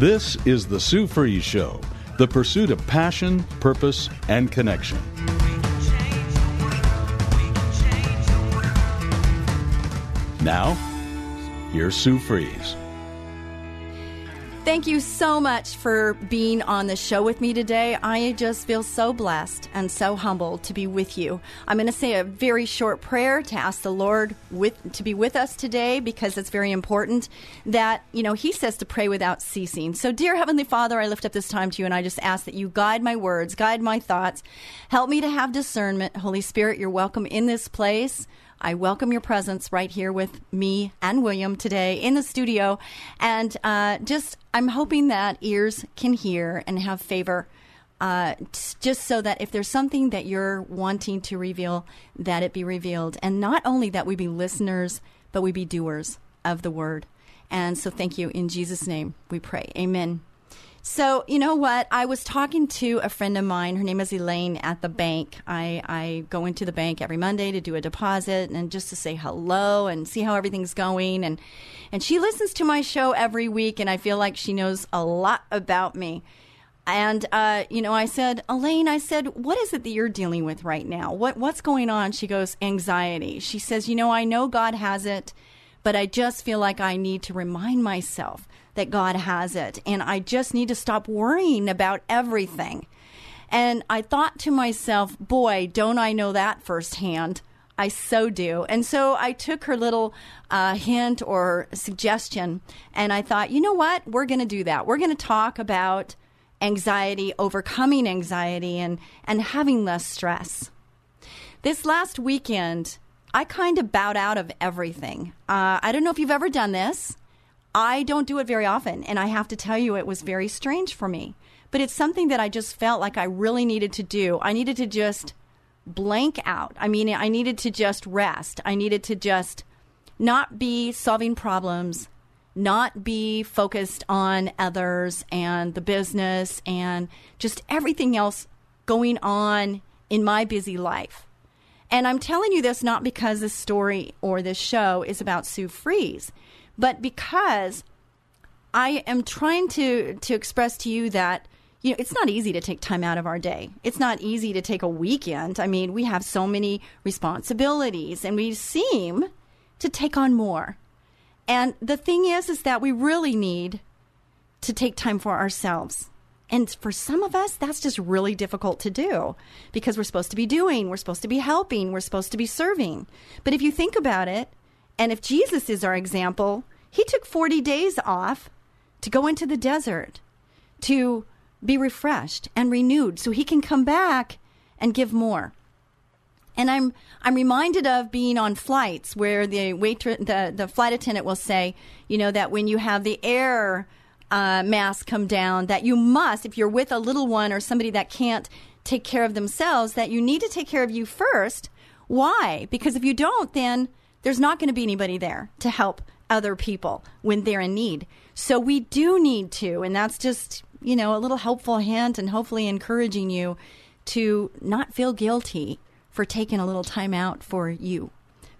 This is the Sue Fries Show, the pursuit of passion, purpose, and connection. Now, here's Sue Fries. Thank you so much for being on the show with me today. I just feel so blessed and so humbled to be with you. I'm going to say a very short prayer to ask the Lord with, to be with us today because it's very important that, you know, He says to pray without ceasing. So, dear Heavenly Father, I lift up this time to you and I just ask that you guide my words, guide my thoughts, help me to have discernment. Holy Spirit, you're welcome in this place. I welcome your presence right here with me and William today in the studio. And uh, just, I'm hoping that ears can hear and have favor. Uh, just so that if there's something that you're wanting to reveal, that it be revealed. And not only that we be listeners, but we be doers of the word. And so thank you. In Jesus' name we pray. Amen. So, you know what? I was talking to a friend of mine. Her name is Elaine at the bank. I, I go into the bank every Monday to do a deposit and just to say hello and see how everything's going. And, and she listens to my show every week, and I feel like she knows a lot about me. And, uh, you know, I said, Elaine, I said, what is it that you're dealing with right now? What, what's going on? She goes, anxiety. She says, you know, I know God has it, but I just feel like I need to remind myself that God has it. And I just need to stop worrying about everything. And I thought to myself, boy, don't I know that firsthand. I so do. And so I took her little uh, hint or suggestion and I thought, you know what? We're going to do that. We're going to talk about anxiety, overcoming anxiety, and, and having less stress. This last weekend, I kind of bowed out of everything. Uh, I don't know if you've ever done this. I don't do it very often, and I have to tell you, it was very strange for me. But it's something that I just felt like I really needed to do. I needed to just blank out. I mean, I needed to just rest. I needed to just not be solving problems, not be focused on others and the business and just everything else going on in my busy life. And I'm telling you this not because this story or this show is about Sue Fries but because I am trying to to express to you that you know it's not easy to take time out of our day. It's not easy to take a weekend. I mean, we have so many responsibilities and we seem to take on more. And the thing is is that we really need to take time for ourselves. And for some of us, that's just really difficult to do because we're supposed to be doing, we're supposed to be helping, we're supposed to be serving. But if you think about it, and if Jesus is our example, he took 40 days off to go into the desert to be refreshed and renewed so he can come back and give more. And I'm I'm reminded of being on flights where the waitress, the the flight attendant will say, you know, that when you have the air uh, mask come down, that you must, if you're with a little one or somebody that can't take care of themselves, that you need to take care of you first. Why? Because if you don't, then there's not going to be anybody there to help other people when they're in need. So we do need to, and that's just, you know, a little helpful hint and hopefully encouraging you to not feel guilty for taking a little time out for you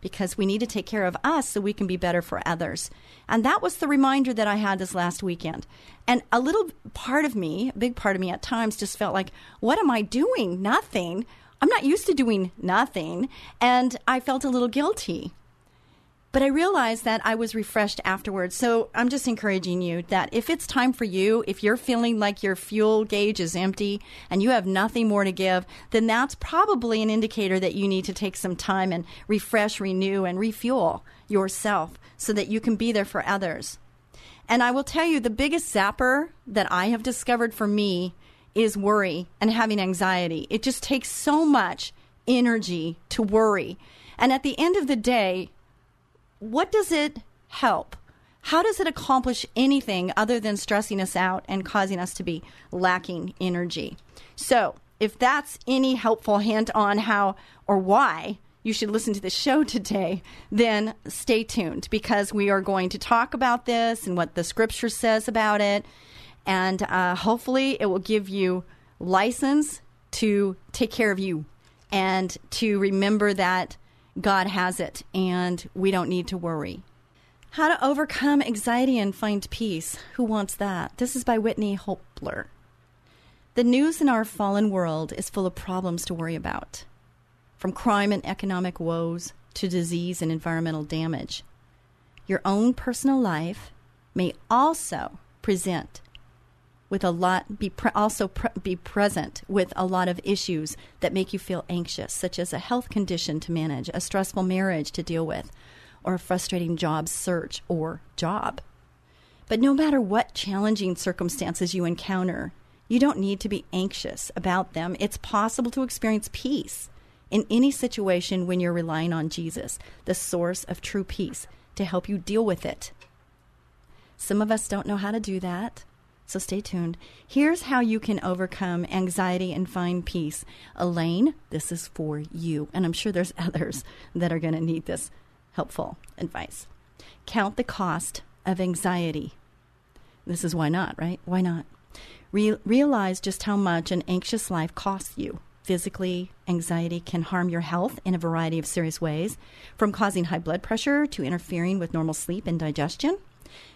because we need to take care of us so we can be better for others. And that was the reminder that I had this last weekend. And a little part of me, a big part of me at times, just felt like, what am I doing? Nothing. I'm not used to doing nothing. And I felt a little guilty. But I realized that I was refreshed afterwards. So I'm just encouraging you that if it's time for you, if you're feeling like your fuel gauge is empty and you have nothing more to give, then that's probably an indicator that you need to take some time and refresh, renew, and refuel yourself so that you can be there for others. And I will tell you the biggest zapper that I have discovered for me is worry and having anxiety. It just takes so much energy to worry. And at the end of the day, what does it help? How does it accomplish anything other than stressing us out and causing us to be lacking energy? So, if that's any helpful hint on how or why you should listen to the show today, then stay tuned because we are going to talk about this and what the scripture says about it. And uh, hopefully, it will give you license to take care of you and to remember that God has it and we don't need to worry. How to overcome anxiety and find peace. Who wants that? This is by Whitney Hopler. The news in our fallen world is full of problems to worry about, from crime and economic woes to disease and environmental damage. Your own personal life may also present with a lot be pre- also pre- be present with a lot of issues that make you feel anxious such as a health condition to manage a stressful marriage to deal with or a frustrating job search or job. But no matter what challenging circumstances you encounter you don't need to be anxious about them. It's possible to experience peace in any situation when you're relying on Jesus the source of true peace to help you deal with it. Some of us don't know how to do that so stay tuned. Here's how you can overcome anxiety and find peace. Elaine, this is for you. And I'm sure there's others that are going to need this helpful advice. Count the cost of anxiety. This is why not, right? Why not? Re- realize just how much an anxious life costs you. Physically, anxiety can harm your health in a variety of serious ways, from causing high blood pressure to interfering with normal sleep and digestion.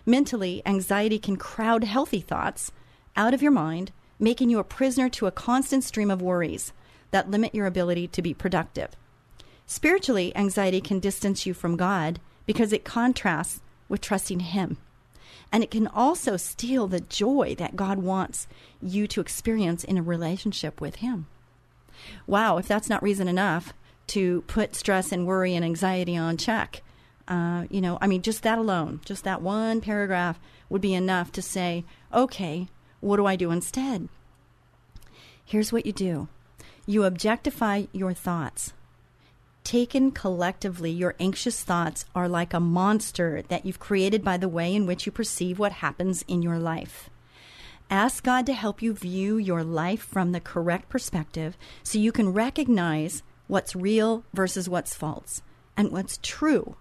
Mentally, anxiety can crowd healthy thoughts out of your mind, making you a prisoner to a constant stream of worries that limit your ability to be productive. Spiritually, anxiety can distance you from God because it contrasts with trusting Him. And it can also steal the joy that God wants you to experience in a relationship with Him. Wow, if that's not reason enough to put stress and worry and anxiety on check, uh, you know, I mean, just that alone, just that one paragraph would be enough to say, okay, what do I do instead? Here's what you do you objectify your thoughts. Taken collectively, your anxious thoughts are like a monster that you've created by the way in which you perceive what happens in your life. Ask God to help you view your life from the correct perspective so you can recognize what's real versus what's false and what's true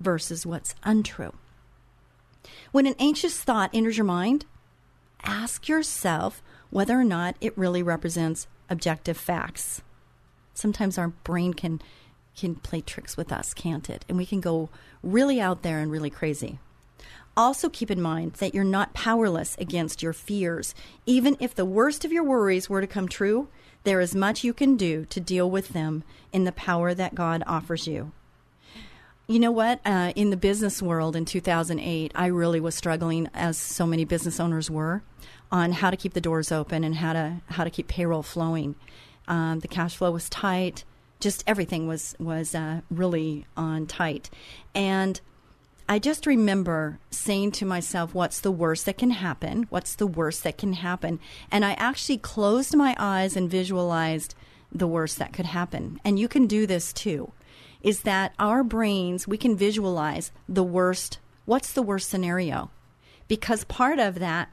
versus what's untrue. When an anxious thought enters your mind, ask yourself whether or not it really represents objective facts. Sometimes our brain can can play tricks with us, can't it? And we can go really out there and really crazy. Also, keep in mind that you're not powerless against your fears. Even if the worst of your worries were to come true, there is much you can do to deal with them in the power that God offers you. You know what? Uh, in the business world in 2008, I really was struggling, as so many business owners were, on how to keep the doors open and how to how to keep payroll flowing. Um, the cash flow was tight. Just everything was was uh, really on tight, and I just remember saying to myself, "What's the worst that can happen? What's the worst that can happen?" And I actually closed my eyes and visualized the worst that could happen. And you can do this too is that our brains, we can visualize the worst. What's the worst scenario? Because part of that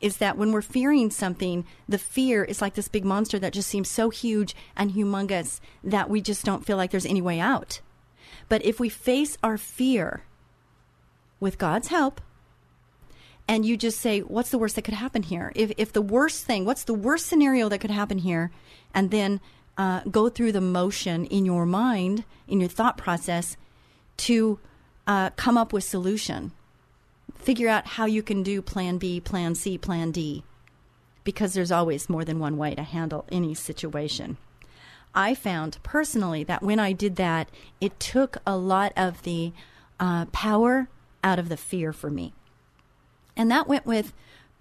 is that when we're fearing something, the fear is like this big monster that just seems so huge and humongous that we just don't feel like there's any way out. But if we face our fear with God's help, and you just say, What's the worst that could happen here? If, if the worst thing, what's the worst scenario that could happen here? And then uh, go through the motion in your mind, in your thought process, to uh, come up with solution. Figure out how you can do Plan B, Plan C, Plan D, because there's always more than one way to handle any situation. I found personally that when I did that, it took a lot of the uh, power out of the fear for me. And that went with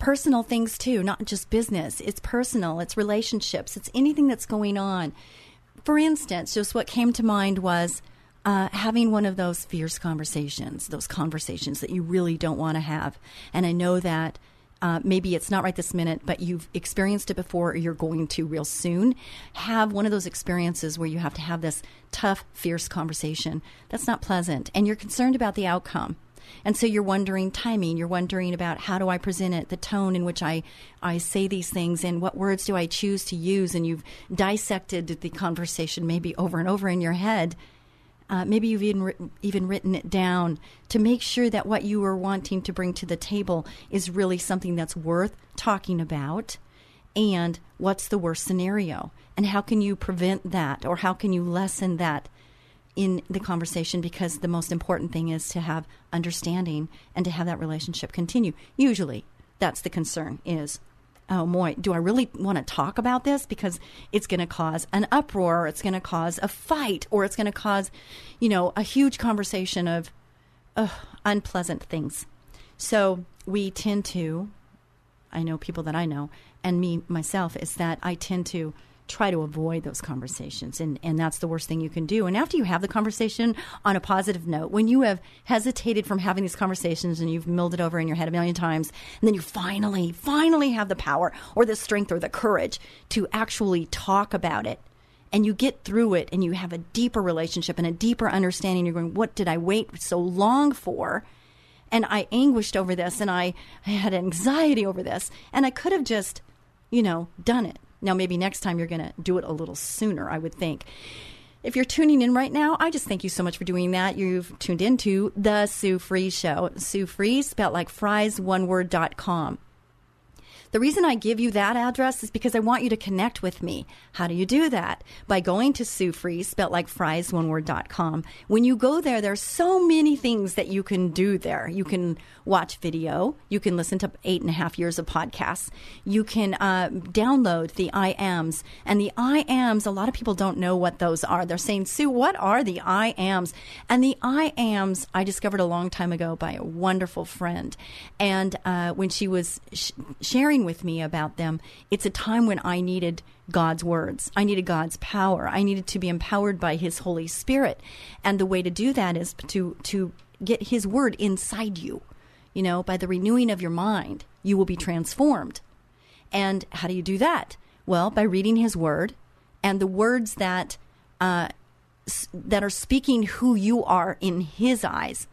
personal things too, not just business. It's personal, it's relationships, it's anything that's going on. For instance, just what came to mind was uh, having one of those fierce conversations, those conversations that you really don't want to have. And I know that uh, maybe it's not right this minute, but you've experienced it before or you're going to real soon, have one of those experiences where you have to have this tough, fierce conversation. That's not pleasant. And you're concerned about the outcome. And so you're wondering timing, you're wondering about how do I present it, the tone in which I, I say these things, and what words do I choose to use. And you've dissected the conversation maybe over and over in your head. Uh, maybe you've even, even written it down to make sure that what you are wanting to bring to the table is really something that's worth talking about. And what's the worst scenario? And how can you prevent that or how can you lessen that in the conversation? Because the most important thing is to have understanding and to have that relationship continue. Usually, that's the concern is oh boy, do I really want to talk about this? Because it's going to cause an uproar, it's going to cause a fight, or it's going to cause, you know, a huge conversation of unpleasant things. So we tend to, I know people that I know, and me myself, is that I tend to try to avoid those conversations and, and that's the worst thing you can do. And after you have the conversation on a positive note when you have hesitated from having these conversations and you've milled it over in your head a million times and then you finally finally have the power or the strength or the courage to actually talk about it and you get through it and you have a deeper relationship and a deeper understanding you're going what did i wait so long for? And i anguished over this and i, I had anxiety over this and i could have just you know done it now, maybe next time you're going to do it a little sooner, I would think. If you're tuning in right now, I just thank you so much for doing that. You've tuned into The Sue Fries Show. Sue Fries, spelled like fries, one word.com. The reason I give you that address is because I want you to connect with me. How do you do that? By going to Sue spelled like fries, one word.com. When you go there, there's so many things that you can do there. You can watch video. You can listen to eight and a half years of podcasts. You can uh, download the I ams. And the I ams, a lot of people don't know what those are. They're saying, Sue, what are the I ams? And the I ams I discovered a long time ago by a wonderful friend. And uh, when she was sh- sharing with me about them, it's a time when I needed God's words. I needed God's power. I needed to be empowered by His Holy Spirit. And the way to do that is to, to get His word inside you. You know, by the renewing of your mind, you will be transformed. And how do you do that? Well, by reading His word and the words that uh, that are speaking who you are in His eyes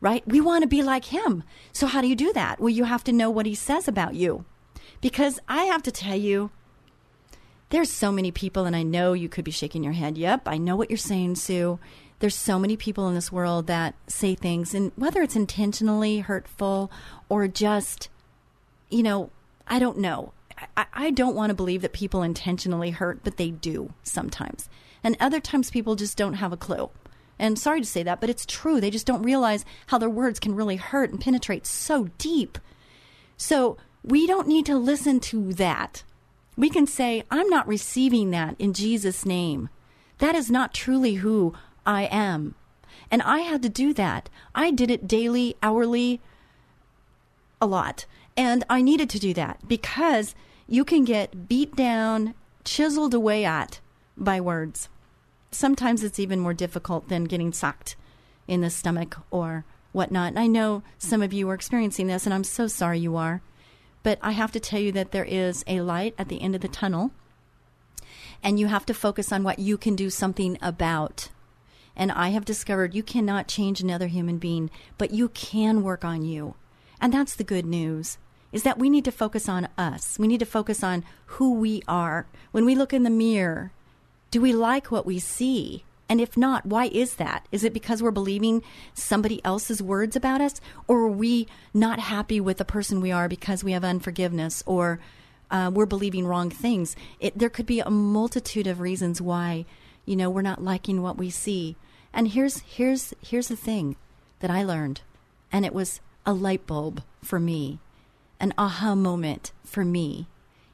right? We want to be like him. So, how do you do that? Well, you have to know what he says about you. Because I have to tell you, there's so many people, and I know you could be shaking your head. Yep, I know what you're saying, Sue. There's so many people in this world that say things, and whether it's intentionally hurtful or just, you know, I don't know. I, I don't want to believe that people intentionally hurt, but they do sometimes. And other times people just don't have a clue. And sorry to say that, but it's true. They just don't realize how their words can really hurt and penetrate so deep. So we don't need to listen to that. We can say, I'm not receiving that in Jesus' name. That is not truly who I am. And I had to do that. I did it daily, hourly, a lot. And I needed to do that because you can get beat down, chiseled away at by words sometimes it's even more difficult than getting sucked in the stomach or whatnot. And I know some of you are experiencing this, and I'm so sorry you are. But I have to tell you that there is a light at the end of the tunnel, and you have to focus on what you can do something about. And I have discovered you cannot change another human being, but you can work on you. And that's the good news is that we need to focus on us. We need to focus on who we are. When we look in the mirror, do we like what we see? And if not, why is that? Is it because we're believing somebody else's words about us? Or are we not happy with the person we are because we have unforgiveness or uh, we're believing wrong things? It, there could be a multitude of reasons why, you know, we're not liking what we see. And here's, here's, here's the thing that I learned, and it was a light bulb for me, an aha moment for me,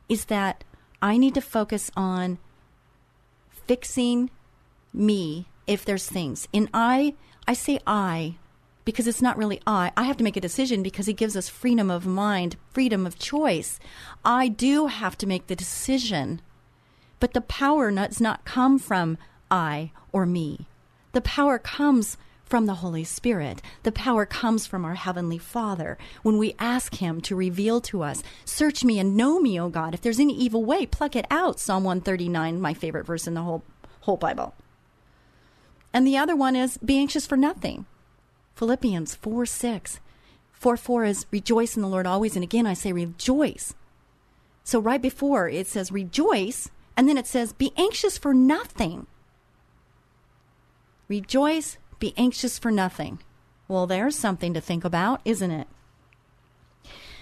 is that I need to focus on fixing me if there's things. In I, I say I because it's not really I. I have to make a decision because he gives us freedom of mind, freedom of choice. I do have to make the decision. But the power does not come from I or me. The power comes from the Holy Spirit. The power comes from our Heavenly Father when we ask Him to reveal to us, Search me and know me, O God. If there's any evil way, pluck it out. Psalm 139, my favorite verse in the whole, whole Bible. And the other one is, Be anxious for nothing. Philippians 4 6. 4 4 is, Rejoice in the Lord always. And again, I say, Rejoice. So right before it says, Rejoice. And then it says, Be anxious for nothing. Rejoice, be anxious for nothing. Well, there's something to think about, isn't it?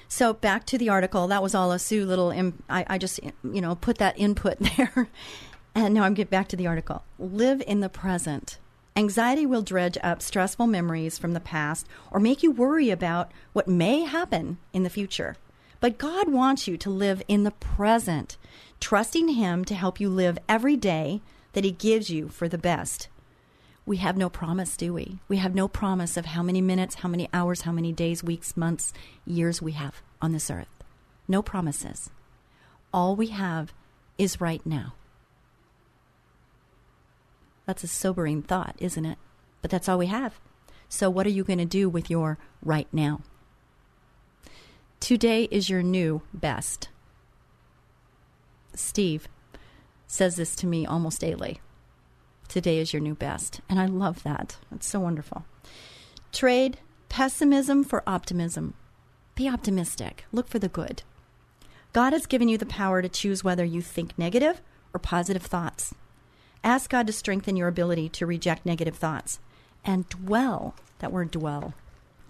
So back to the article. That was all a Sue little. I, I just you know put that input there, and now I'm getting back to the article. Live in the present. Anxiety will dredge up stressful memories from the past or make you worry about what may happen in the future. But God wants you to live in the present, trusting Him to help you live every day that He gives you for the best we have no promise, do we? We have no promise of how many minutes, how many hours, how many days, weeks, months, years we have on this earth. No promises. All we have is right now. That's a sobering thought, isn't it? But that's all we have. So, what are you going to do with your right now? Today is your new best. Steve says this to me almost daily. Today is your new best. And I love that. It's so wonderful. Trade pessimism for optimism. Be optimistic. Look for the good. God has given you the power to choose whether you think negative or positive thoughts. Ask God to strengthen your ability to reject negative thoughts and dwell, that word dwell,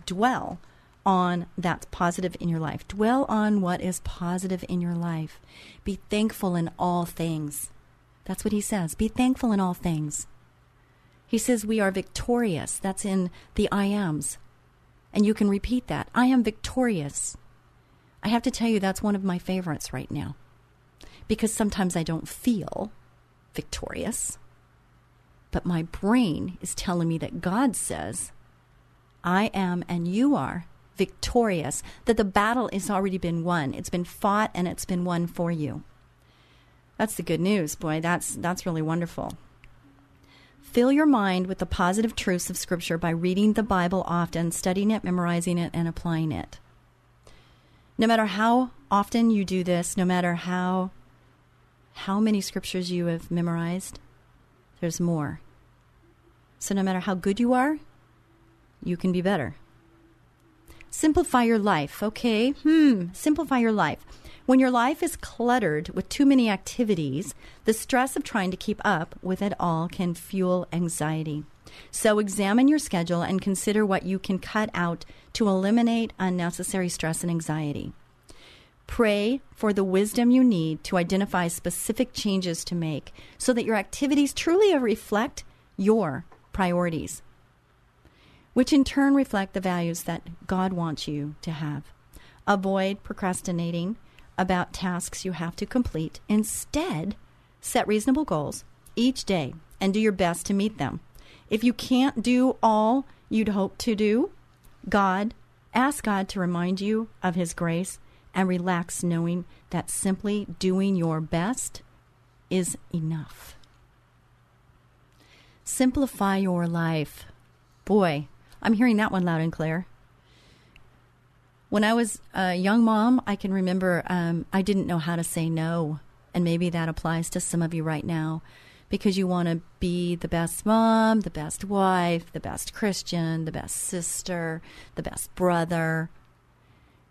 dwell on that's positive in your life. Dwell on what is positive in your life. Be thankful in all things. That's what he says. Be thankful in all things. He says we are victorious. That's in the I ams. And you can repeat that. I am victorious. I have to tell you, that's one of my favorites right now. Because sometimes I don't feel victorious. But my brain is telling me that God says, I am and you are victorious, that the battle has already been won. It's been fought and it's been won for you. That's the good news, boy. That's that's really wonderful. Fill your mind with the positive truths of Scripture by reading the Bible often, studying it, memorizing it, and applying it. No matter how often you do this, no matter how how many scriptures you have memorized, there's more. So no matter how good you are, you can be better. Simplify your life. Okay. Hmm. Simplify your life. When your life is cluttered with too many activities, the stress of trying to keep up with it all can fuel anxiety. So examine your schedule and consider what you can cut out to eliminate unnecessary stress and anxiety. Pray for the wisdom you need to identify specific changes to make so that your activities truly reflect your priorities, which in turn reflect the values that God wants you to have. Avoid procrastinating about tasks you have to complete. Instead, set reasonable goals each day and do your best to meet them. If you can't do all you'd hope to do, God, ask God to remind you of His grace and relax knowing that simply doing your best is enough. Simplify your life. Boy, I'm hearing that one loud and clear. When I was a young mom, I can remember um, I didn't know how to say no. And maybe that applies to some of you right now because you want to be the best mom, the best wife, the best Christian, the best sister, the best brother.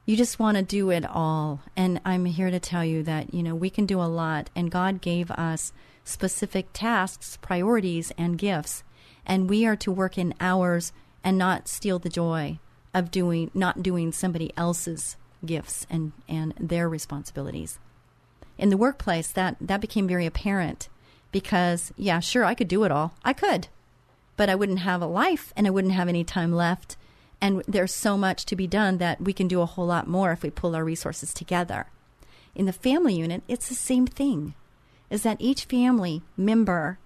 You just want to do it all. And I'm here to tell you that, you know, we can do a lot. And God gave us specific tasks, priorities, and gifts. And we are to work in ours and not steal the joy of doing not doing somebody else's gifts and and their responsibilities. In the workplace, that that became very apparent because yeah, sure, I could do it all. I could, but I wouldn't have a life and I wouldn't have any time left. And there's so much to be done that we can do a whole lot more if we pull our resources together. In the family unit, it's the same thing. Is that each family member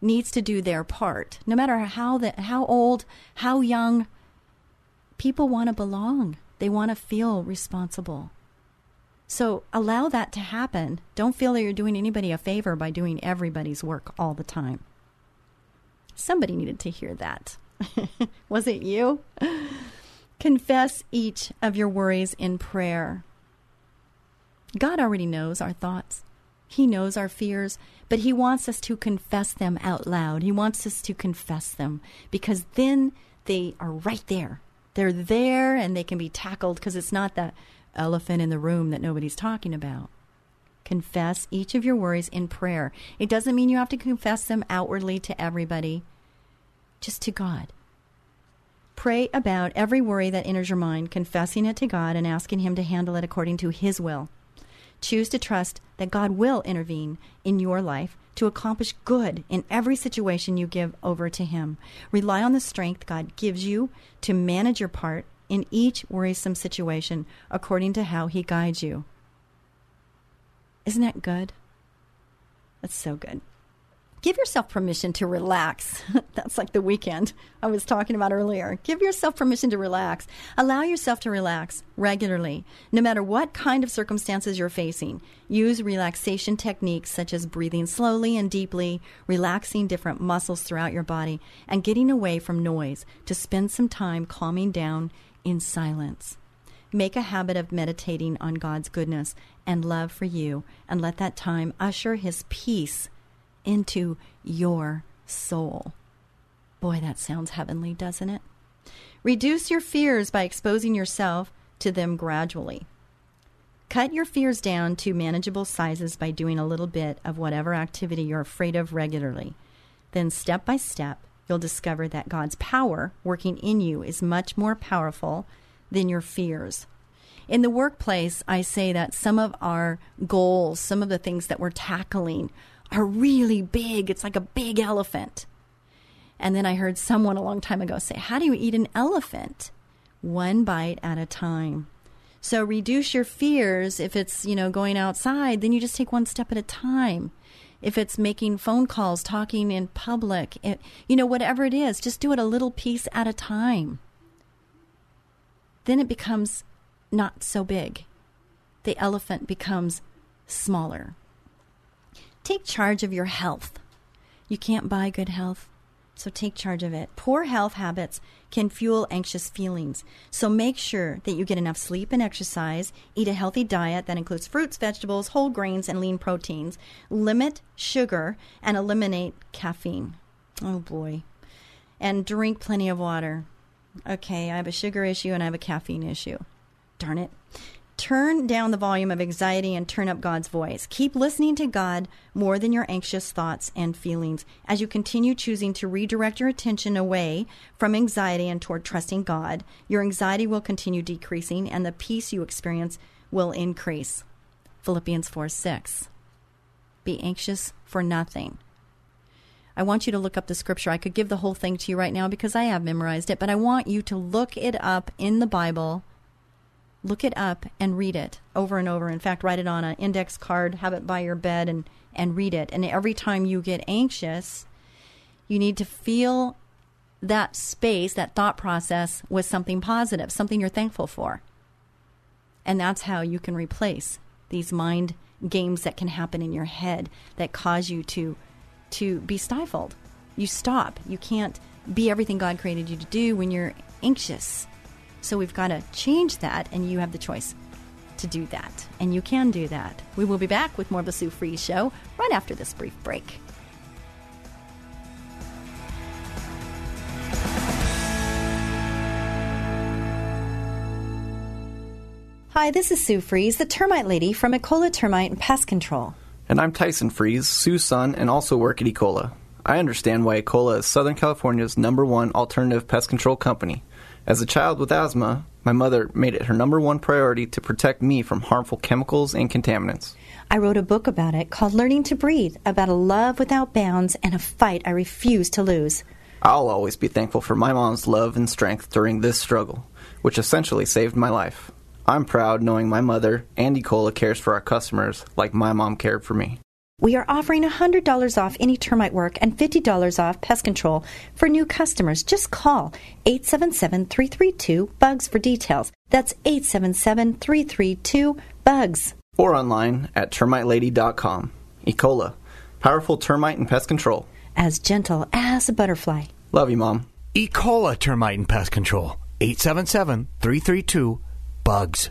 needs to do their part, no matter how the, how old, how young, people want to belong, they want to feel responsible. So allow that to happen. Don't feel that you're doing anybody a favor by doing everybody's work all the time. Somebody needed to hear that. Was it you? Confess each of your worries in prayer. God already knows our thoughts. He knows our fears, but He wants us to confess them out loud. He wants us to confess them because then they are right there. They're there and they can be tackled because it's not that elephant in the room that nobody's talking about. Confess each of your worries in prayer. It doesn't mean you have to confess them outwardly to everybody, just to God. Pray about every worry that enters your mind, confessing it to God and asking Him to handle it according to His will. Choose to trust that God will intervene in your life to accomplish good in every situation you give over to Him. Rely on the strength God gives you to manage your part in each worrisome situation according to how He guides you. Isn't that good? That's so good. Give yourself permission to relax. That's like the weekend I was talking about earlier. Give yourself permission to relax. Allow yourself to relax regularly, no matter what kind of circumstances you're facing. Use relaxation techniques such as breathing slowly and deeply, relaxing different muscles throughout your body, and getting away from noise to spend some time calming down in silence. Make a habit of meditating on God's goodness and love for you, and let that time usher His peace into your soul. Boy, that sounds heavenly, doesn't it? Reduce your fears by exposing yourself to them gradually. Cut your fears down to manageable sizes by doing a little bit of whatever activity you're afraid of regularly. Then, step by step, you'll discover that God's power working in you is much more powerful than your fears. In the workplace, I say that some of our goals, some of the things that we're tackling, are really big. It's like a big elephant. And then I heard someone a long time ago say, How do you eat an elephant? One bite at a time. So reduce your fears. If it's, you know, going outside, then you just take one step at a time. If it's making phone calls, talking in public, it, you know, whatever it is, just do it a little piece at a time. Then it becomes not so big. The elephant becomes smaller. Take charge of your health. You can't buy good health, so take charge of it. Poor health habits can fuel anxious feelings, so make sure that you get enough sleep and exercise. Eat a healthy diet that includes fruits, vegetables, whole grains, and lean proteins. Limit sugar and eliminate caffeine. Oh boy. And drink plenty of water. Okay, I have a sugar issue and I have a caffeine issue. Darn it turn down the volume of anxiety and turn up God's voice. Keep listening to God more than your anxious thoughts and feelings. As you continue choosing to redirect your attention away from anxiety and toward trusting God, your anxiety will continue decreasing and the peace you experience will increase. Philippians 4 6. Be anxious for nothing. I want you to look up the scripture. I could give the whole thing to you right now because I have memorized it, but I want you to look it up in the Bible look it up and read it over and over. In fact, write it on an index card, have it by your bed, and, and read it. And every time you get anxious, you need to feel that space, that thought process with something positive, something you're thankful for. And that's how you can replace these mind games that can happen in your head that cause you to to be stifled. You stop. You can't be everything God created you to do when you're anxious. So we've got to change that, and you have the choice to do that. And you can do that. We will be back with more of the Sue Fries Show right after this brief break. Hi, this is Sue Fries, the termite lady from Ecola Termite and Pest Control. And I'm Tyson Fries, Sue's son, and also work at Ecola. I understand why Ecola is Southern California's number one alternative pest control company. As a child with asthma, my mother made it her number one priority to protect me from harmful chemicals and contaminants. I wrote a book about it called Learning to Breathe, about a love without bounds and a fight I refuse to lose. I'll always be thankful for my mom's love and strength during this struggle, which essentially saved my life. I'm proud knowing my mother, and Ecola, cares for our customers like my mom cared for me. We are offering $100 off any termite work and $50 off pest control for new customers. Just call 877 332 BUGS for details. That's 877 332 BUGS. Or online at termitelady.com. Ecola, powerful termite and pest control. As gentle as a butterfly. Love you, Mom. E. coli termite and pest control. 877 332 BUGS.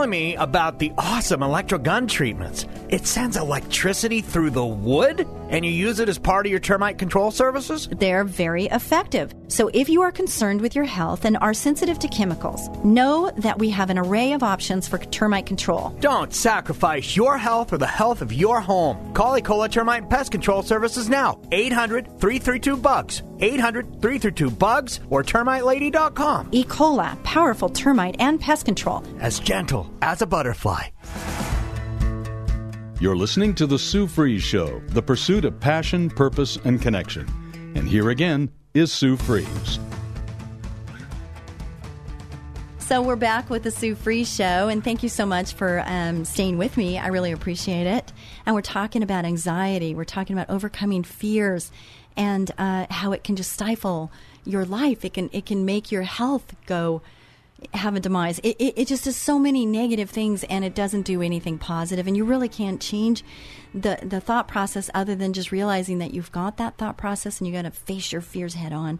me about the awesome electro gun treatments. It sends electricity through the wood, and you use it as part of your termite control services? They're very effective. So if you are concerned with your health and are sensitive to chemicals, know that we have an array of options for termite control. Don't sacrifice your health or the health of your home. Call Ecola Termite Pest Control Services now. 800 332 BUGS. 800 332 BUGS or termitelady.com. E. coli, powerful termite and pest control. As gentle as a butterfly. You're listening to The Sue Fries Show, the pursuit of passion, purpose, and connection. And here again is Sue Fries. So we're back with the Sue Fries Show, and thank you so much for um, staying with me. I really appreciate it. And we're talking about anxiety. We're talking about overcoming fears and uh, how it can just stifle your life. It can it can make your health go have a demise. It, it, it, just does so many negative things and it doesn't do anything positive. And you really can't change the, the thought process other than just realizing that you've got that thought process and you got to face your fears head on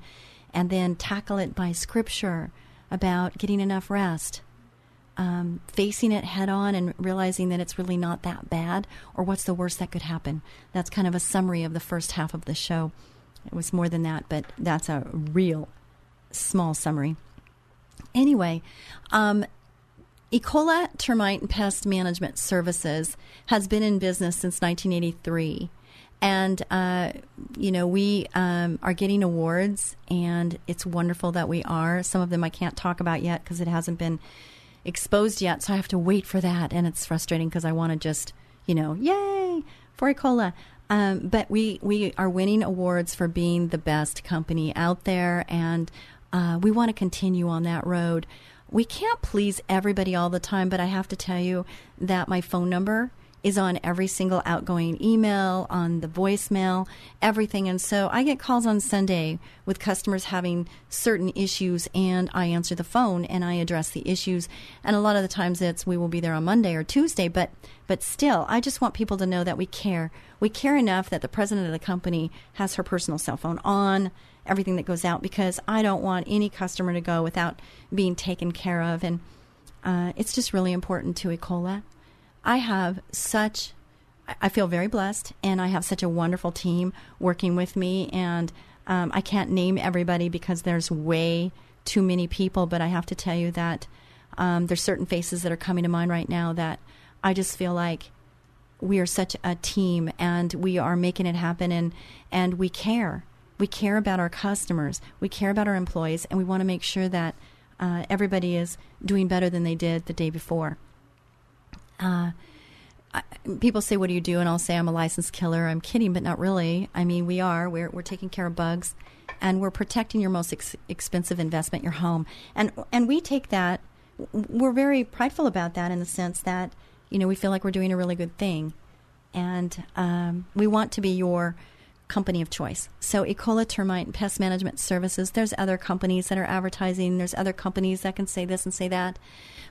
and then tackle it by scripture about getting enough rest. Um, facing it head on and realizing that it's really not that bad or what's the worst that could happen. That's kind of a summary of the first half of the show. It was more than that, but that's a real small summary. Anyway, um, Ecola Termite and Pest Management Services has been in business since 1983. And, uh, you know, we um, are getting awards, and it's wonderful that we are. Some of them I can't talk about yet because it hasn't been exposed yet. So I have to wait for that. And it's frustrating because I want to just, you know, yay for Ecola. Um, but we, we are winning awards for being the best company out there. And uh, we want to continue on that road. We can't please everybody all the time, but I have to tell you that my phone number is on every single outgoing email, on the voicemail, everything. And so I get calls on Sunday with customers having certain issues, and I answer the phone and I address the issues. And a lot of the times it's we will be there on Monday or Tuesday, but but still, I just want people to know that we care. We care enough that the president of the company has her personal cell phone on everything that goes out because I don't want any customer to go without being taken care of. And uh, it's just really important to Ecola. I have such, I feel very blessed, and I have such a wonderful team working with me. And um, I can't name everybody because there's way too many people, but I have to tell you that um, there's certain faces that are coming to mind right now that I just feel like we are such a team and we are making it happen and, and we care we care about our customers, we care about our employees, and we want to make sure that uh, everybody is doing better than they did the day before. Uh, I, people say, "What do you do?" And I'll say, "I'm a licensed killer." I'm kidding, but not really. I mean, we are. We're we're taking care of bugs, and we're protecting your most ex- expensive investment, your home. And and we take that. We're very prideful about that in the sense that you know we feel like we're doing a really good thing, and um, we want to be your company of choice. So Ecola Termite Pest Management Services, there's other companies that are advertising, there's other companies that can say this and say that.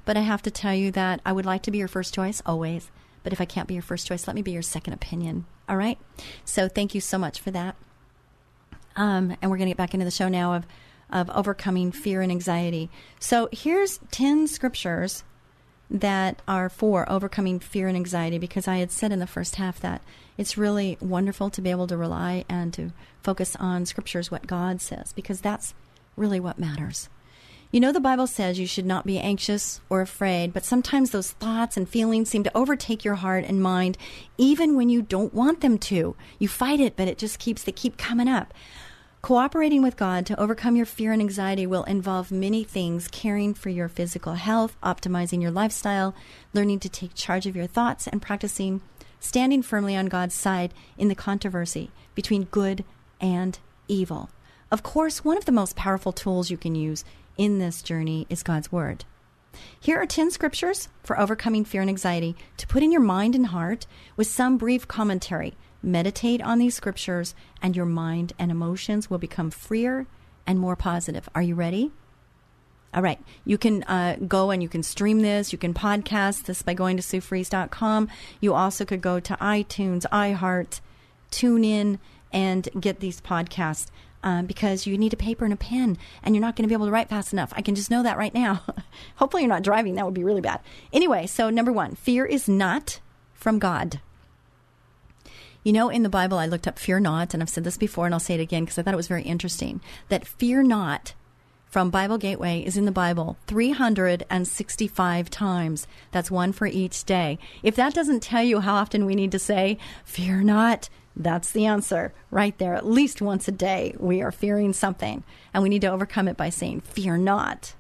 But I have to tell you that I would like to be your first choice always. But if I can't be your first choice, let me be your second opinion. All right? So thank you so much for that. Um, and we're going to get back into the show now of, of overcoming fear and anxiety. So here's 10 scriptures that are for overcoming fear and anxiety because I had said in the first half that it's really wonderful to be able to rely and to focus on scriptures, what God says, because that's really what matters. You know, the Bible says you should not be anxious or afraid, but sometimes those thoughts and feelings seem to overtake your heart and mind, even when you don't want them to. You fight it, but it just keeps, they keep coming up. Cooperating with God to overcome your fear and anxiety will involve many things caring for your physical health, optimizing your lifestyle, learning to take charge of your thoughts, and practicing standing firmly on God's side in the controversy between good and evil. Of course, one of the most powerful tools you can use in this journey is God's Word. Here are 10 scriptures for overcoming fear and anxiety to put in your mind and heart with some brief commentary. Meditate on these scriptures, and your mind and emotions will become freer and more positive. Are you ready? All right. You can uh, go and you can stream this. You can podcast this by going to SueFries.com. You also could go to iTunes, iHeart, TuneIn, and get these podcasts um, because you need a paper and a pen and you're not going to be able to write fast enough. I can just know that right now. Hopefully, you're not driving. That would be really bad. Anyway, so number one, fear is not from God. You know, in the Bible, I looked up fear not, and I've said this before, and I'll say it again because I thought it was very interesting that fear not from Bible Gateway is in the Bible 365 times. That's one for each day. If that doesn't tell you how often we need to say, fear not, that's the answer right there. At least once a day, we are fearing something, and we need to overcome it by saying, Fear not.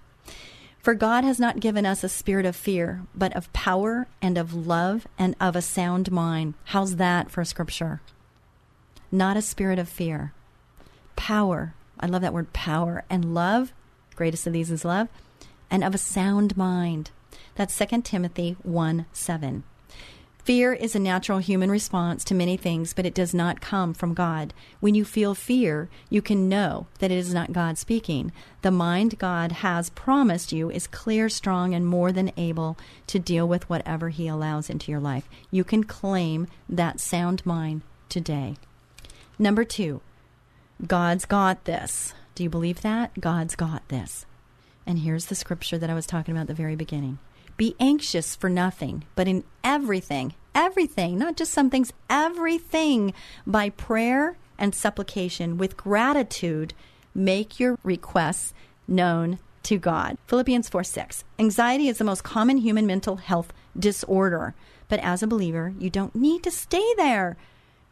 For God has not given us a spirit of fear, but of power and of love and of a sound mind. How's that for scripture? Not a spirit of fear. Power. I love that word power. And love. Greatest of these is love. And of a sound mind. That's 2 Timothy 1 7. Fear is a natural human response to many things, but it does not come from God. When you feel fear, you can know that it is not God speaking. The mind God has promised you is clear, strong, and more than able to deal with whatever He allows into your life. You can claim that sound mind today. Number two, God's got this. Do you believe that? God's got this. And here's the scripture that I was talking about at the very beginning. Be anxious for nothing, but in everything, everything, not just some things, everything by prayer and supplication with gratitude, make your requests known to God. Philippians 4 6. Anxiety is the most common human mental health disorder, but as a believer, you don't need to stay there.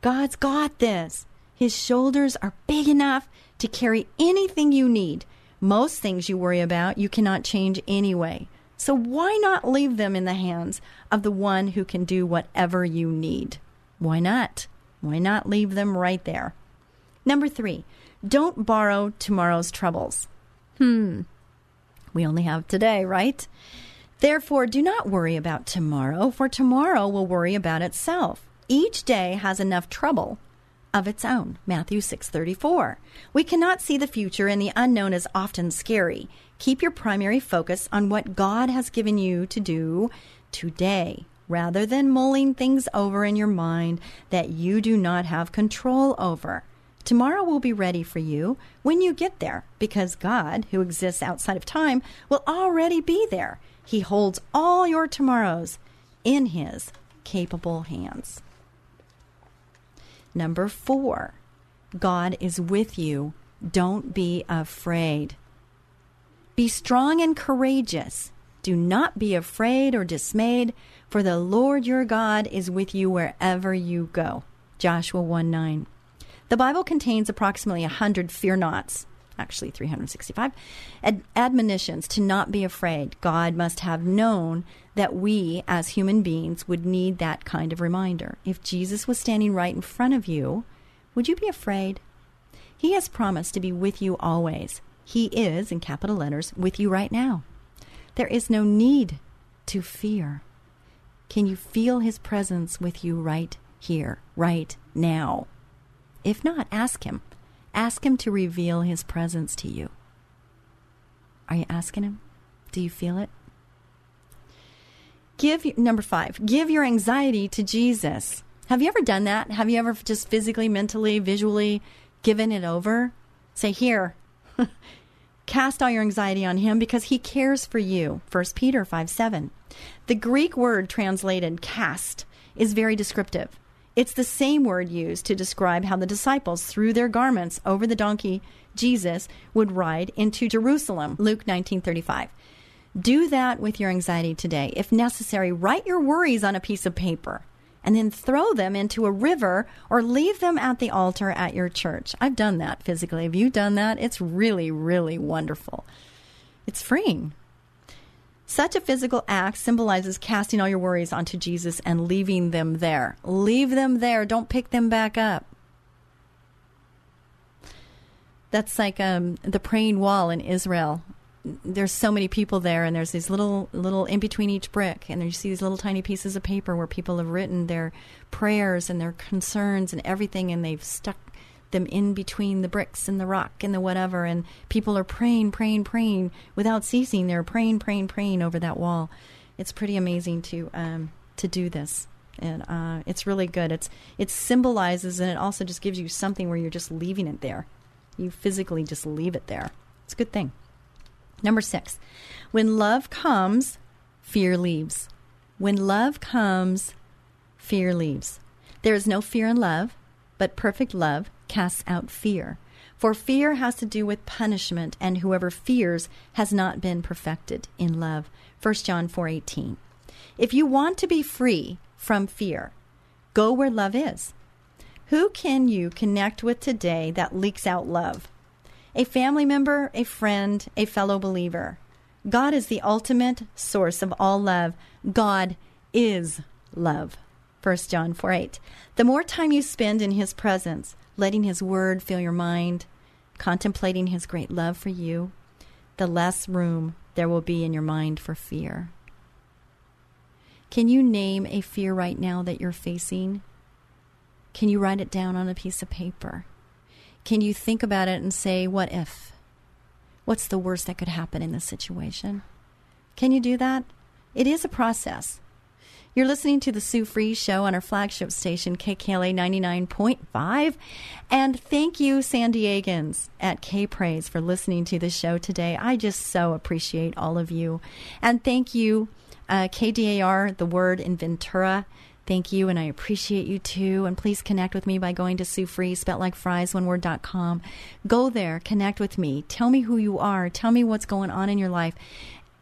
God's got this. His shoulders are big enough to carry anything you need. Most things you worry about, you cannot change anyway. So why not leave them in the hands of the one who can do whatever you need? Why not? Why not leave them right there? Number three, don't borrow tomorrow's troubles. Hmm. We only have today, right? Therefore, do not worry about tomorrow, for tomorrow will worry about itself. Each day has enough trouble of its own. Matthew 6:34. We cannot see the future and the unknown is often scary. Keep your primary focus on what God has given you to do today rather than mulling things over in your mind that you do not have control over. Tomorrow will be ready for you when you get there because God, who exists outside of time, will already be there. He holds all your tomorrows in His capable hands. Number four, God is with you. Don't be afraid. Be strong and courageous. Do not be afraid or dismayed, for the Lord your God is with you wherever you go. Joshua 1 9. The Bible contains approximately 100 fear nots, actually 365, ad- admonitions to not be afraid. God must have known that we, as human beings, would need that kind of reminder. If Jesus was standing right in front of you, would you be afraid? He has promised to be with you always. He is, in capital letters, with you right now. There is no need to fear. Can you feel His presence with you right here, right now? If not, ask Him. Ask Him to reveal His presence to you. Are you asking Him? Do you feel it? Give number five. Give your anxiety to Jesus. Have you ever done that? Have you ever just physically, mentally, visually given it over? Say, here, Cast all your anxiety on him because he cares for you. 1 Peter 5 7. The Greek word translated cast is very descriptive. It's the same word used to describe how the disciples threw their garments over the donkey Jesus would ride into Jerusalem. Luke 19:35. Do that with your anxiety today. If necessary, write your worries on a piece of paper and then throw them into a river or leave them at the altar at your church. I've done that physically. Have you done that? It's really, really wonderful. It's freeing. Such a physical act symbolizes casting all your worries onto Jesus and leaving them there. Leave them there. Don't pick them back up. That's like um, the praying wall in Israel. There's so many people there, and there's these little, little in between each brick, and you see these little tiny pieces of paper where people have written their prayers and their concerns and everything, and they've stuck them in between the bricks and the rock and the whatever, and people are praying, praying, praying without ceasing. They're praying, praying, praying over that wall. It's pretty amazing to um, to do this, and uh, it's really good. It's it symbolizes, and it also just gives you something where you're just leaving it there. You physically just leave it there. It's a good thing. Number six, when love comes, fear leaves. When love comes, fear leaves. There is no fear in love, but perfect love casts out fear. For fear has to do with punishment, and whoever fears has not been perfected in love. 1 John 4:18. If you want to be free from fear, go where love is. Who can you connect with today that leaks out love? A family member, a friend, a fellow believer. God is the ultimate source of all love. God is love. 1 John 4 8. The more time you spend in His presence, letting His Word fill your mind, contemplating His great love for you, the less room there will be in your mind for fear. Can you name a fear right now that you're facing? Can you write it down on a piece of paper? Can you think about it and say, what if? What's the worst that could happen in this situation? Can you do that? It is a process. You're listening to the Sue Fries Show on our flagship station, KKLA 99.5. And thank you, San Diegans at K Praise, for listening to the show today. I just so appreciate all of you. And thank you, uh, KDAR, the word in Ventura. Thank you, and I appreciate you too. And please connect with me by going to Sue Fries, spelled like fries, one. Go there, connect with me. Tell me who you are. Tell me what's going on in your life.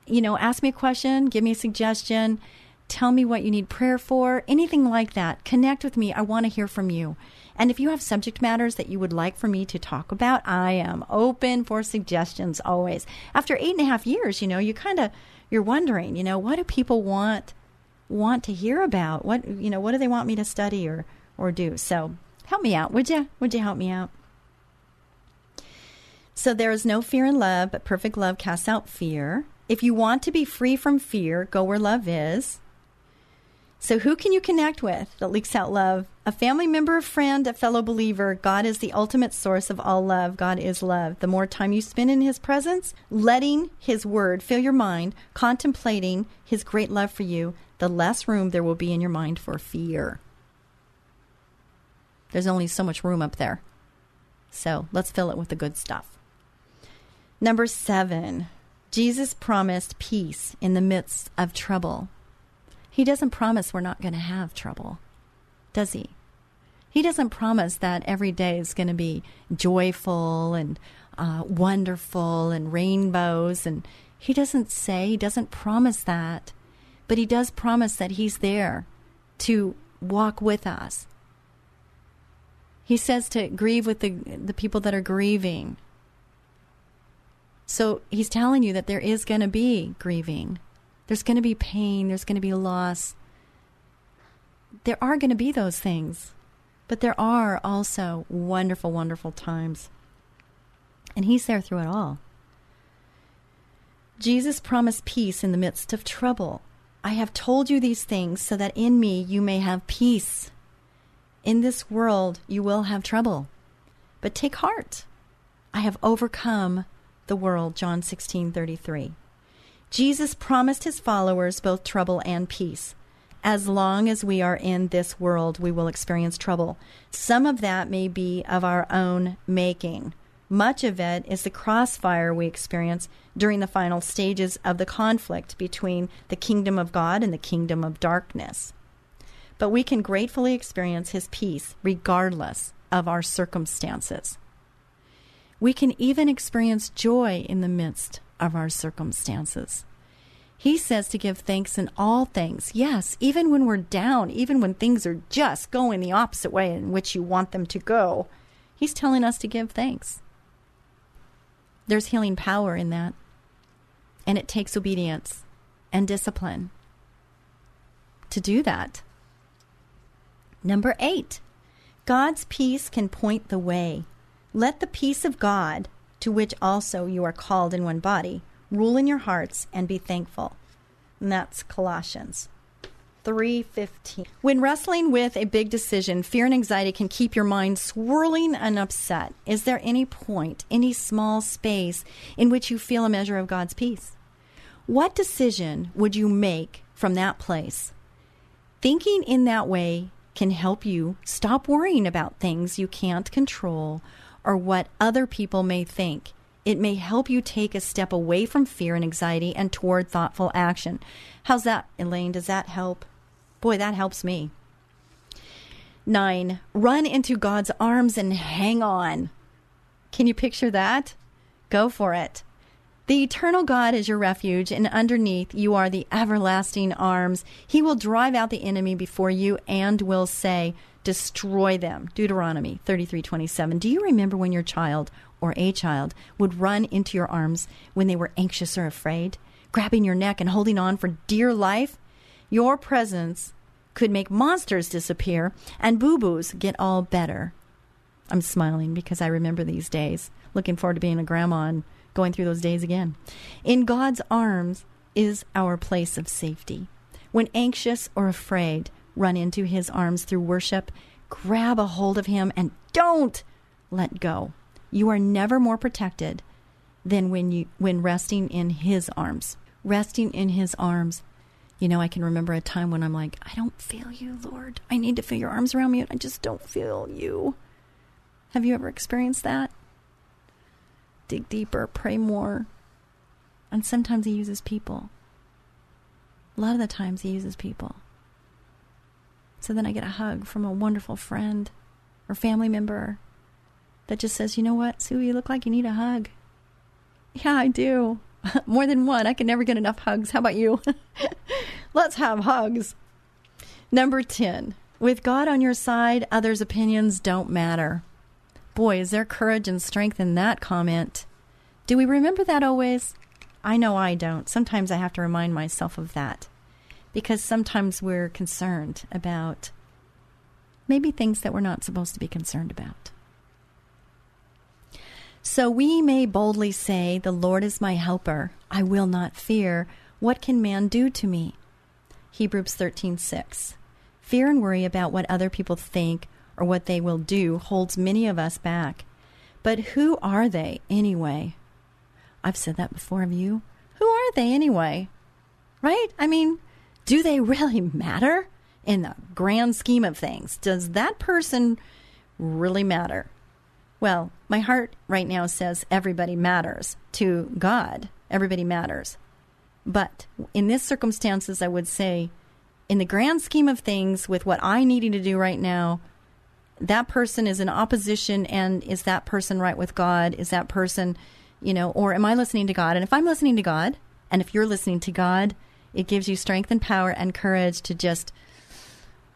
You know, ask me a question, give me a suggestion tell me what you need prayer for, anything like that. Connect with me. I want to hear from you. And if you have subject matters that you would like for me to talk about, I am open for suggestions always. After eight and a half years, you know, you kind of you're wondering, you know, what do people want want to hear about? What you know, what do they want me to study or or do? So help me out, would you? Would you help me out? So there is no fear in love, but perfect love casts out fear. If you want to be free from fear, go where love is. So, who can you connect with that leaks out love? A family member, a friend, a fellow believer. God is the ultimate source of all love. God is love. The more time you spend in His presence, letting His word fill your mind, contemplating His great love for you, the less room there will be in your mind for fear. There's only so much room up there. So, let's fill it with the good stuff. Number seven, Jesus promised peace in the midst of trouble. He doesn't promise we're not going to have trouble, does he? He doesn't promise that every day is going to be joyful and uh, wonderful and rainbows. And he doesn't say, he doesn't promise that. But he does promise that he's there to walk with us. He says to grieve with the, the people that are grieving. So he's telling you that there is going to be grieving. There's going to be pain, there's going to be loss. There are going to be those things, but there are also wonderful, wonderful times. And He's there through it all. Jesus promised peace in the midst of trouble. I have told you these things so that in me you may have peace. In this world you will have trouble. But take heart. I have overcome the world. John 16:33. Jesus promised his followers both trouble and peace. As long as we are in this world, we will experience trouble. Some of that may be of our own making. Much of it is the crossfire we experience during the final stages of the conflict between the kingdom of God and the kingdom of darkness. But we can gratefully experience His peace regardless of our circumstances. We can even experience joy in the midst of our circumstances. He says to give thanks in all things. Yes, even when we're down, even when things are just going the opposite way in which you want them to go, He's telling us to give thanks. There's healing power in that. And it takes obedience and discipline to do that. Number eight, God's peace can point the way. Let the peace of God, to which also you are called in one body, rule in your hearts and be thankful. And that's Colossians 3:15. When wrestling with a big decision, fear and anxiety can keep your mind swirling and upset. Is there any point, any small space in which you feel a measure of God's peace? What decision would you make from that place? Thinking in that way can help you stop worrying about things you can't control or what other people may think. It may help you take a step away from fear and anxiety and toward thoughtful action. How's that, Elaine? Does that help? Boy, that helps me. Nine, run into God's arms and hang on. Can you picture that? Go for it. The eternal God is your refuge, and underneath you are the everlasting arms. He will drive out the enemy before you and will say, Destroy them. Deuteronomy 33:27. Do you remember when your child or a child would run into your arms when they were anxious or afraid, grabbing your neck and holding on for dear life? Your presence could make monsters disappear and boo boos get all better. I'm smiling because I remember these days. Looking forward to being a grandma and going through those days again. In God's arms is our place of safety. When anxious or afraid, run into his arms through worship, grab a hold of him, and don't let go. You are never more protected than when you when resting in his arms. Resting in his arms. You know, I can remember a time when I'm like, I don't feel you, Lord. I need to feel your arms around me, and I just don't feel you. Have you ever experienced that? dig deeper, pray more. And sometimes he uses people. A lot of the times he uses people. So then I get a hug from a wonderful friend or family member that just says, you know what, Sue, you look like you need a hug. Yeah, I do. More than one. I can never get enough hugs. How about you? Let's have hugs. Number 10. With God on your side, others' opinions don't matter. Boy, is there courage and strength in that comment. Do we remember that always? I know I don't. Sometimes I have to remind myself of that because sometimes we're concerned about maybe things that we're not supposed to be concerned about. So we may boldly say, The Lord is my helper. I will not fear. What can man do to me? Hebrews 13:6. Fear and worry about what other people think or what they will do holds many of us back. But who are they anyway? I've said that before of you. Who are they anyway? Right? I mean, do they really matter in the grand scheme of things? Does that person really matter? Well, my heart right now says everybody matters to God. Everybody matters. But in this circumstances, I would say, in the grand scheme of things, with what I needing to do right now, that person is in opposition and is that person right with God? Is that person, you know, or am I listening to God? And if I'm listening to God, and if you're listening to God, it gives you strength and power and courage to just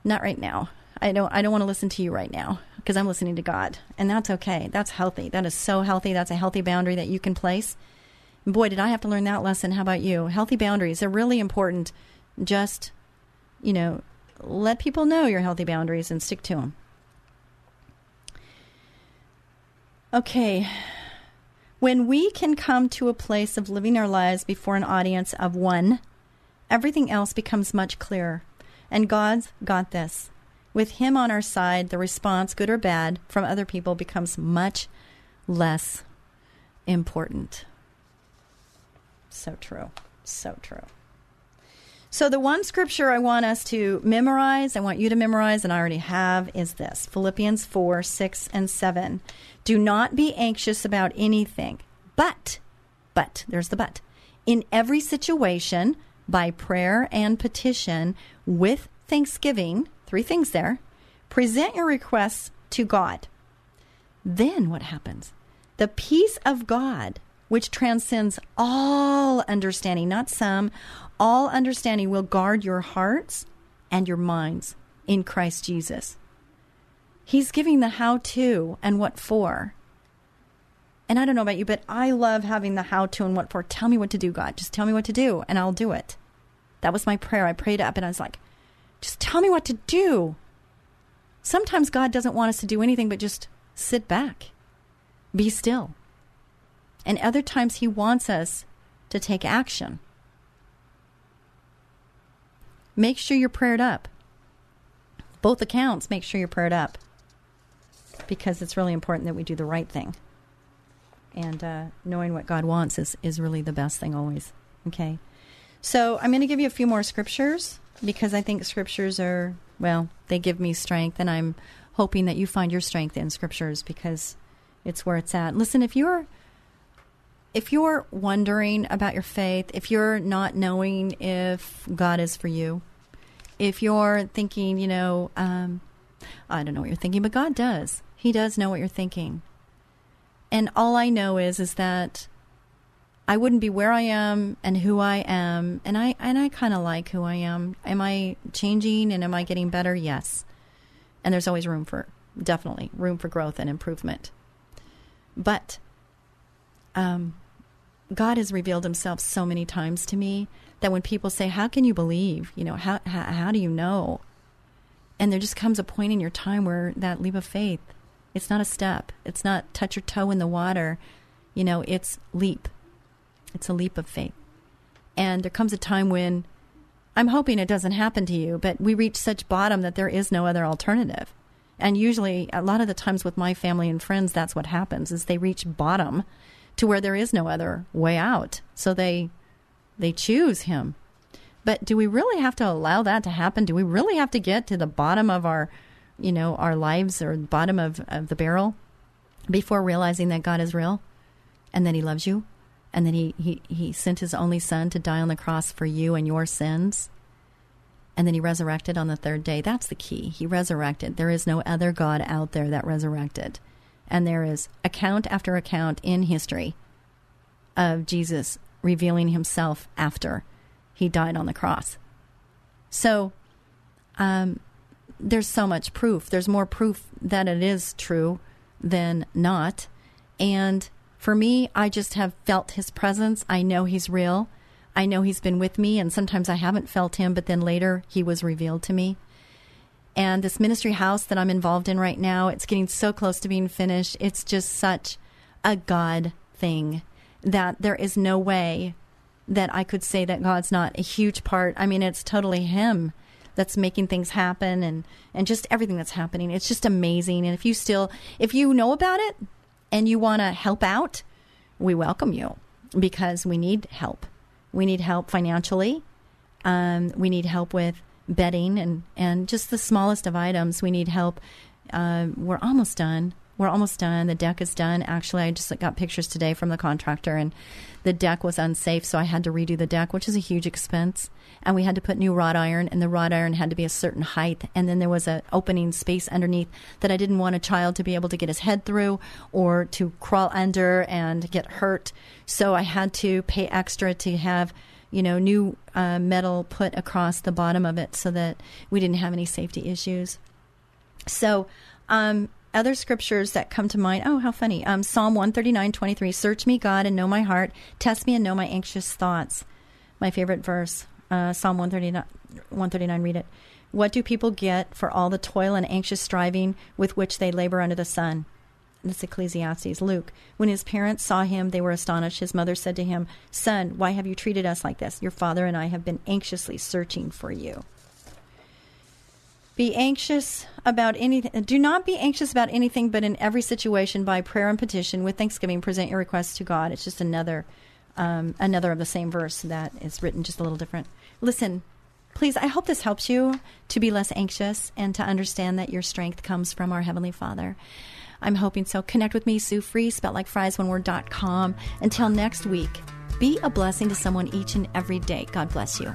not right now. I don't I don't want to listen to you right now because I'm listening to God. And that's okay. That's healthy. That is so healthy. That's a healthy boundary that you can place. boy, did I have to learn that lesson. How about you? Healthy boundaries are really important. Just, you know, let people know your healthy boundaries and stick to them. Okay. When we can come to a place of living our lives before an audience of one, everything else becomes much clearer. And God's got this. With Him on our side, the response, good or bad, from other people becomes much less important. So true. So true. So, the one scripture I want us to memorize, I want you to memorize, and I already have, is this Philippians 4 6 and 7. Do not be anxious about anything, but, but, there's the but, in every situation, by prayer and petition, with thanksgiving, three things there, present your requests to God. Then what happens? The peace of God, which transcends all understanding, not some, all understanding will guard your hearts and your minds in Christ Jesus. He's giving the how to and what for. And I don't know about you, but I love having the how to and what for. Tell me what to do, God. Just tell me what to do, and I'll do it. That was my prayer. I prayed up and I was like, just tell me what to do. Sometimes God doesn't want us to do anything but just sit back. be still. And other times he wants us to take action. Make sure you're prayed up. Both accounts, make sure you're prayed up because it's really important that we do the right thing. And uh, knowing what God wants is, is really the best thing always. Okay. So I'm going to give you a few more scriptures because I think scriptures are, well, they give me strength, and I'm hoping that you find your strength in scriptures because it's where it's at. Listen, if you're if you're wondering about your faith, if you're not knowing if God is for you, if you're thinking, you know, um, I don't know what you're thinking, but God does. He does know what you're thinking. And all I know is is that I wouldn't be where I am and who I am, and I and I kind of like who I am. Am I changing and am I getting better? Yes. And there's always room for definitely room for growth and improvement. But um, God has revealed Himself so many times to me that when people say, "How can you believe?" You know, how how, how do you know? And there just comes a point in your time where that leap of faith, it's not a step. It's not touch your toe in the water. You know, it's leap. It's a leap of faith. And there comes a time when I'm hoping it doesn't happen to you, but we reach such bottom that there is no other alternative. And usually a lot of the times with my family and friends that's what happens is they reach bottom to where there is no other way out. So they they choose him. But do we really have to allow that to happen? Do we really have to get to the bottom of our, you know, our lives or bottom of, of the barrel before realizing that God is real and that he loves you and that he, he, he sent his only son to die on the cross for you and your sins? And then he resurrected on the third day. That's the key. He resurrected. There is no other God out there that resurrected. And there is account after account in history of Jesus revealing himself after he died on the cross. So um, there's so much proof. There's more proof that it is true than not. And for me, I just have felt his presence. I know he's real. I know he's been with me, and sometimes I haven't felt him, but then later he was revealed to me. And this ministry house that I'm involved in right now, it's getting so close to being finished. It's just such a God thing that there is no way that I could say that God's not a huge part. I mean, it's totally Him that's making things happen and, and just everything that's happening. It's just amazing. And if you still, if you know about it and you want to help out, we welcome you because we need help. We need help financially. Um, we need help with bedding and, and just the smallest of items. We need help. Uh, we're almost done. We're almost done. The deck is done. Actually, I just got pictures today from the contractor, and the deck was unsafe, so I had to redo the deck, which is a huge expense. And we had to put new wrought iron, and the wrought iron had to be a certain height. And then there was an opening space underneath that I didn't want a child to be able to get his head through or to crawl under and get hurt. So I had to pay extra to have you know, new uh, metal put across the bottom of it so that we didn't have any safety issues. So, um, other scriptures that come to mind. Oh, how funny. Um, Psalm 139, 23. Search me, God, and know my heart. Test me and know my anxious thoughts. My favorite verse. Uh, Psalm 139, 139, read it. What do people get for all the toil and anxious striving with which they labor under the sun? This Ecclesiastes. Luke. When his parents saw him, they were astonished. His mother said to him, Son, why have you treated us like this? Your father and I have been anxiously searching for you. Be anxious about anything. Do not be anxious about anything, but in every situation, by prayer and petition, with thanksgiving, present your requests to God. It's just another, um, another of the same verse that is written just a little different. Listen, please. I hope this helps you to be less anxious and to understand that your strength comes from our Heavenly Father. I'm hoping so. Connect with me, Sue Fries, spelled like fries, one word, dot com. Until next week, be a blessing to someone each and every day. God bless you.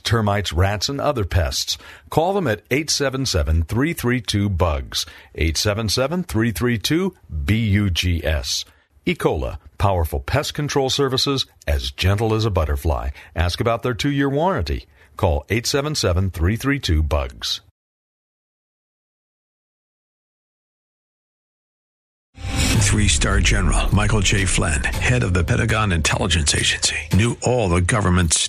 termites, rats, and other pests. Call them at 877-332-BUGS. 877-332-BUGS. Ecola, powerful pest control services as gentle as a butterfly. Ask about their two-year warranty. Call 877-332-BUGS. Three star general Michael J. Flynn, head of the Pentagon Intelligence Agency, knew all the government's